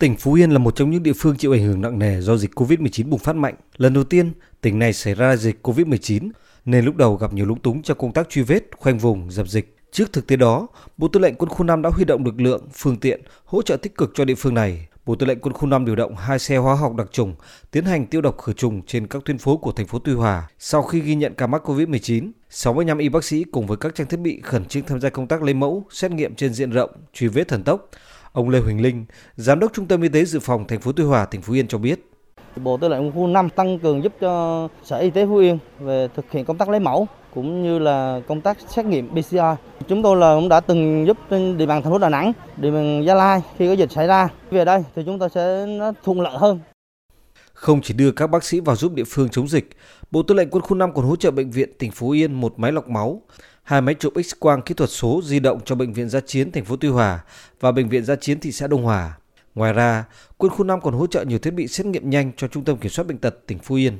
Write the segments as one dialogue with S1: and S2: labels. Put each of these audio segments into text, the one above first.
S1: Tỉnh Phú Yên là một trong những địa phương chịu ảnh hưởng nặng nề do dịch COVID-19 bùng phát mạnh. Lần đầu tiên, tỉnh này xảy ra dịch COVID-19 nên lúc đầu gặp nhiều lúng túng trong công tác truy vết, khoanh vùng, dập dịch. Trước thực tế đó, Bộ Tư lệnh Quân khu 5 đã huy động lực lượng, phương tiện hỗ trợ tích cực cho địa phương này. Bộ Tư lệnh Quân khu 5 điều động hai xe hóa học đặc trùng tiến hành tiêu độc khử trùng trên các tuyến phố của thành phố Tuy Hòa. Sau khi ghi nhận ca mắc COVID-19, 65 y bác sĩ cùng với các trang thiết bị khẩn trương tham gia công tác lấy mẫu, xét nghiệm trên diện rộng, truy vết thần tốc. Ông Lê Huỳnh Linh, Giám đốc Trung tâm Y tế Dự phòng thành phố Tuy Hòa, tỉnh Phú Yên cho biết.
S2: Bộ Tư lệnh Quân khu 5 tăng cường giúp cho Sở Y tế Phú Yên về thực hiện công tác lấy mẫu cũng như là công tác xét nghiệm PCR. Chúng tôi là cũng đã từng giúp trên địa bàn thành phố Đà Nẵng, địa bàn Gia Lai khi có dịch xảy ra. Về đây thì chúng ta sẽ nó thuận lợi hơn.
S1: Không chỉ đưa các bác sĩ vào giúp địa phương chống dịch, Bộ Tư lệnh Quân khu 5 còn hỗ trợ bệnh viện tỉnh Phú Yên một máy lọc máu, hai máy chụp X-quang kỹ thuật số di động cho bệnh viện Gia Chiến thành phố Tuy Hòa và bệnh viện Gia Chiến thị xã Đông Hòa. Ngoài ra, quân khu 5 còn hỗ trợ nhiều thiết bị xét nghiệm nhanh cho Trung tâm Kiểm soát Bệnh tật tỉnh Phú Yên.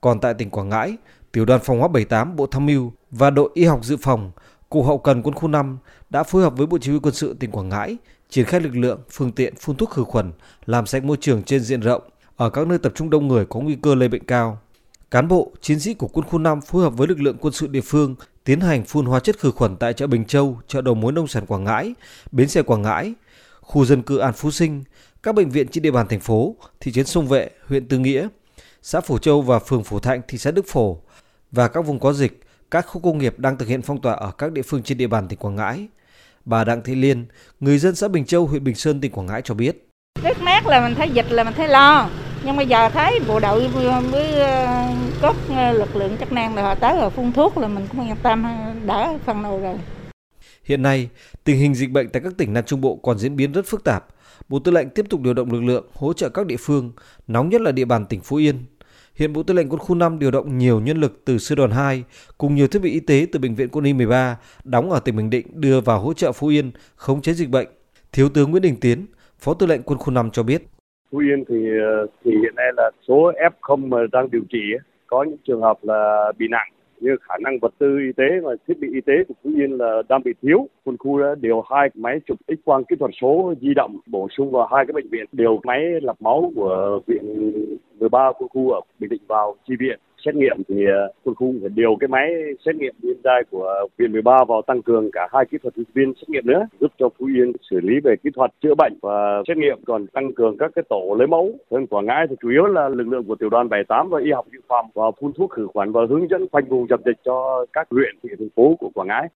S1: Còn tại tỉnh Quảng Ngãi, Tiểu đoàn phòng hóa 78 Bộ Tham mưu và đội y học dự phòng, Cục hậu cần quân khu 5 đã phối hợp với Bộ Chỉ huy quân sự tỉnh Quảng Ngãi triển khai lực lượng, phương tiện phun thuốc khử khuẩn, làm sạch môi trường trên diện rộng ở các nơi tập trung đông người có nguy cơ lây bệnh cao. Cán bộ, chiến sĩ của quân khu 5 phối hợp với lực lượng quân sự địa phương tiến hành phun hóa chất khử khuẩn tại chợ Bình Châu, chợ đầu mối nông sản Quảng Ngãi, bến xe Quảng Ngãi, khu dân cư An Phú Sinh, các bệnh viện trên địa bàn thành phố, thị trấn Sông Vệ, huyện Tư Nghĩa, xã Phổ Châu và phường Phổ Thạnh, thị xã Đức Phổ và các vùng có dịch, các khu công nghiệp đang thực hiện phong tỏa ở các địa phương trên địa bàn tỉnh Quảng Ngãi. Bà Đặng Thị Liên, người dân xã Bình Châu, huyện Bình Sơn, tỉnh Quảng Ngãi cho biết.
S3: Trước mát là mình thấy dịch là mình thấy lo, nhưng bây giờ thấy bộ đội với có các lực lượng chức năng là họ tới rồi phun thuốc là mình cũng yên tâm ờ, đỡ phần nào rồi.
S1: Hiện nay, tình hình dịch bệnh tại các tỉnh Nam Trung Bộ còn diễn biến rất phức tạp. Bộ Tư lệnh tiếp tục điều động lực lượng hỗ trợ các địa phương, nóng nhất là địa bàn tỉnh Phú Yên. Hiện Bộ Tư lệnh Quân khu 5 điều động nhiều nhân lực từ sư đoàn 2 cùng nhiều thiết bị y tế từ bệnh viện Quân y 13 đóng ở tỉnh Bình Định đưa vào hỗ trợ Phú Yên khống chế dịch bệnh. Thiếu tướng Nguyễn Đình Tiến, Phó Tư lệnh Quân khu 5 cho biết.
S4: Phú Yên thì ờ, thì hiện nay là số F0 mà đang điều trị có những trường hợp là bị nặng như khả năng vật tư y tế và thiết bị y tế của Phú Yên là đang bị thiếu. Quân khu đã điều hai máy chụp X quang kỹ thuật số di động bổ sung vào hai cái bệnh viện, điều máy lọc máu của viện 13 quân khu ở Bình Định vào chi viện xét nghiệm thì ờ, quân khu phải điều cái máy xét nghiệm hiện đại của viện 13 vào tăng cường cả hai kỹ thuật viên xét nghiệm nữa, giúp cho Phú Yên xử lý về kỹ thuật chữa bệnh và xét nghiệm, còn tăng cường các cái tổ lấy mẫu. Hơn Quảng Ngãi thì chủ yếu là lực lượng của tiểu đoàn 78 và y học dự phòng và phun thuốc khử khuẩn và hướng dẫn khoanh vùng dập dịch cho các huyện, thị thành phố của Quảng Ngãi.